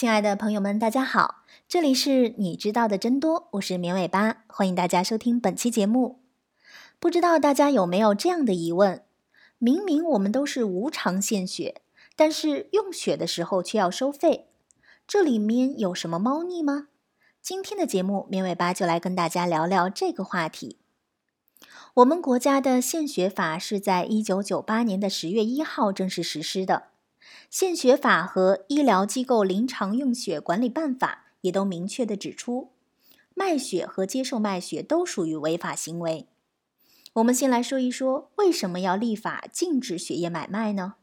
亲爱的朋友们，大家好，这里是你知道的真多，我是绵尾巴，欢迎大家收听本期节目。不知道大家有没有这样的疑问：明明我们都是无偿献血，但是用血的时候却要收费，这里面有什么猫腻吗？今天的节目，绵尾巴就来跟大家聊聊这个话题。我们国家的献血法是在一九九八年的十月一号正式实施的。献血法和《医疗机构临床用血管理办法》也都明确的指出，卖血和接受卖血都属于违法行为。我们先来说一说，为什么要立法禁止血液买卖呢？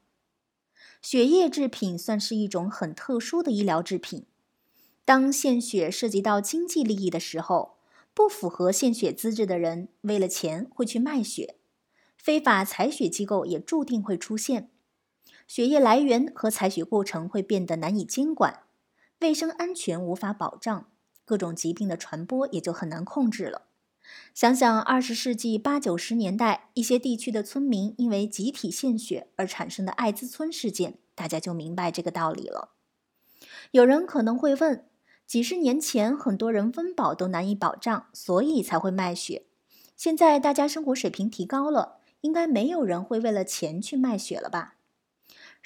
血液制品算是一种很特殊的医疗制品。当献血涉及到经济利益的时候，不符合献血资质的人为了钱会去卖血，非法采血机构也注定会出现。血液来源和采血过程会变得难以监管，卫生安全无法保障，各种疾病的传播也就很难控制了。想想二十世纪八九十年代一些地区的村民因为集体献血而产生的艾滋村事件，大家就明白这个道理了。有人可能会问：几十年前很多人温饱都难以保障，所以才会卖血。现在大家生活水平提高了，应该没有人会为了钱去卖血了吧？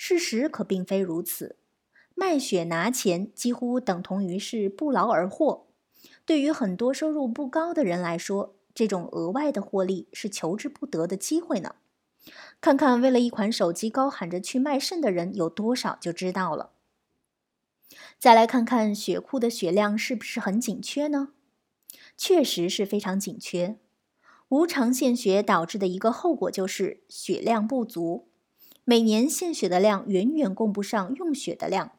事实可并非如此，卖血拿钱几乎等同于是不劳而获。对于很多收入不高的人来说，这种额外的获利是求之不得的机会呢。看看为了一款手机高喊着去卖肾的人有多少，就知道了。再来看看血库的血量是不是很紧缺呢？确实是非常紧缺。无偿献血导致的一个后果就是血量不足。每年献血的量远远供不上用血的量。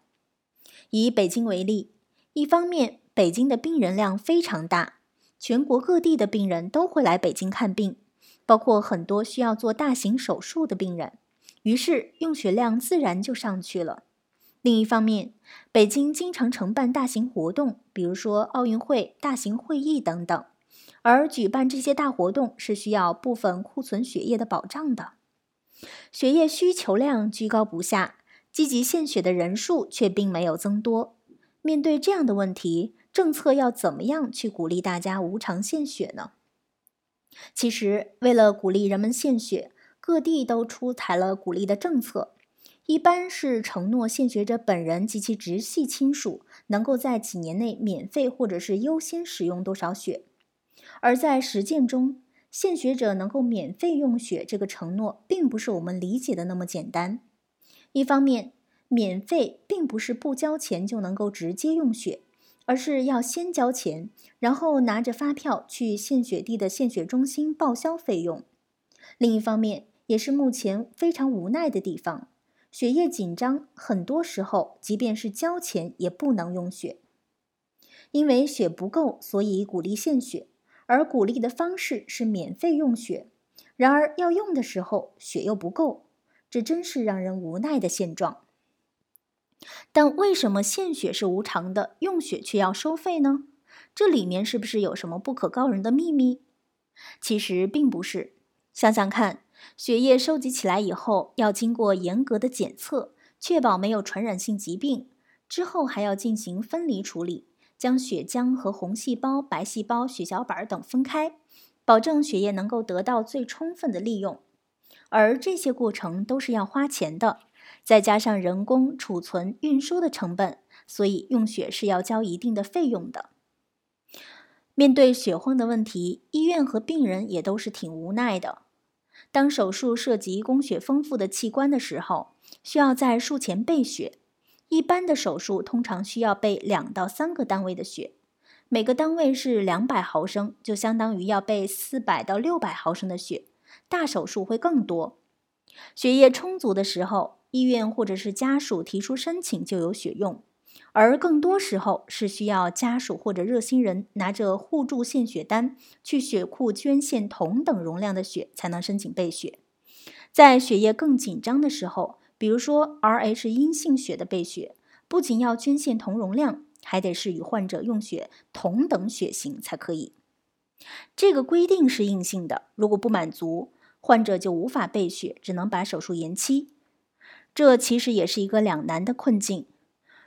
以北京为例，一方面北京的病人量非常大，全国各地的病人都会来北京看病，包括很多需要做大型手术的病人，于是用血量自然就上去了。另一方面，北京经常承办大型活动，比如说奥运会、大型会议等等，而举办这些大活动是需要部分库存血液的保障的。血液需求量居高不下，积极献血的人数却并没有增多。面对这样的问题，政策要怎么样去鼓励大家无偿献血呢？其实，为了鼓励人们献血，各地都出台了鼓励的政策。一般是承诺献血者本人及其直系亲属能够在几年内免费或者是优先使用多少血，而在实践中。献血者能够免费用血，这个承诺并不是我们理解的那么简单。一方面，免费并不是不交钱就能够直接用血，而是要先交钱，然后拿着发票去献血地的献血中心报销费用。另一方面，也是目前非常无奈的地方，血液紧张，很多时候即便是交钱也不能用血，因为血不够，所以鼓励献血。而鼓励的方式是免费用血，然而要用的时候血又不够，这真是让人无奈的现状。但为什么献血是无偿的，用血却要收费呢？这里面是不是有什么不可告人的秘密？其实并不是。想想看，血液收集起来以后，要经过严格的检测，确保没有传染性疾病，之后还要进行分离处理。将血浆和红细胞、白细胞、血小板等分开，保证血液能够得到最充分的利用。而这些过程都是要花钱的，再加上人工储存、运输的成本，所以用血是要交一定的费用的。面对血荒的问题，医院和病人也都是挺无奈的。当手术涉及供血丰富的器官的时候，需要在术前备血。一般的手术通常需要备两到三个单位的血，每个单位是两百毫升，就相当于要备四百到六百毫升的血。大手术会更多。血液充足的时候，医院或者是家属提出申请就有血用，而更多时候是需要家属或者热心人拿着互助献血单去血库捐献同等容量的血才能申请备血。在血液更紧张的时候。比如说，Rh 阴性血的备血，不仅要捐献同容量，还得是与患者用血同等血型才可以。这个规定是硬性的，如果不满足，患者就无法备血，只能把手术延期。这其实也是一个两难的困境。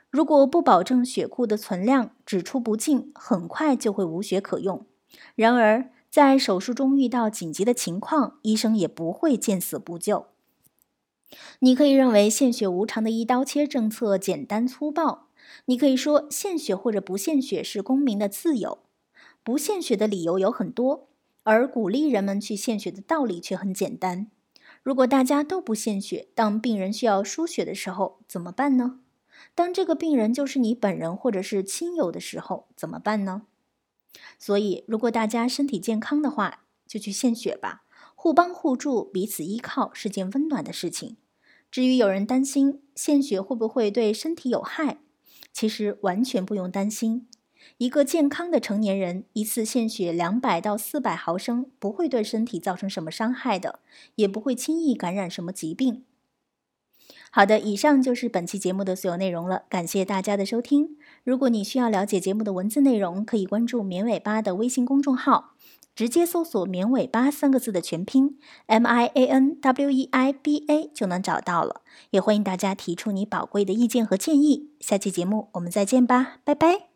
如果不保证血库的存量，只出不进，很快就会无血可用。然而，在手术中遇到紧急的情况，医生也不会见死不救。你可以认为献血无偿的一刀切政策简单粗暴，你可以说献血或者不献血是公民的自由。不献血的理由有很多，而鼓励人们去献血的道理却很简单。如果大家都不献血，当病人需要输血的时候怎么办呢？当这个病人就是你本人或者是亲友的时候，怎么办呢？所以，如果大家身体健康的话，就去献血吧。互帮互助、彼此依靠是件温暖的事情。至于有人担心献血会不会对身体有害，其实完全不用担心。一个健康的成年人一次献血两百到四百毫升，不会对身体造成什么伤害的，也不会轻易感染什么疾病。好的，以上就是本期节目的所有内容了。感谢大家的收听。如果你需要了解节目的文字内容，可以关注“绵尾巴”的微信公众号，直接搜索“绵尾巴”三个字的全拼 M I A N W E I B A 就能找到了。也欢迎大家提出你宝贵的意见和建议。下期节目我们再见吧，拜拜。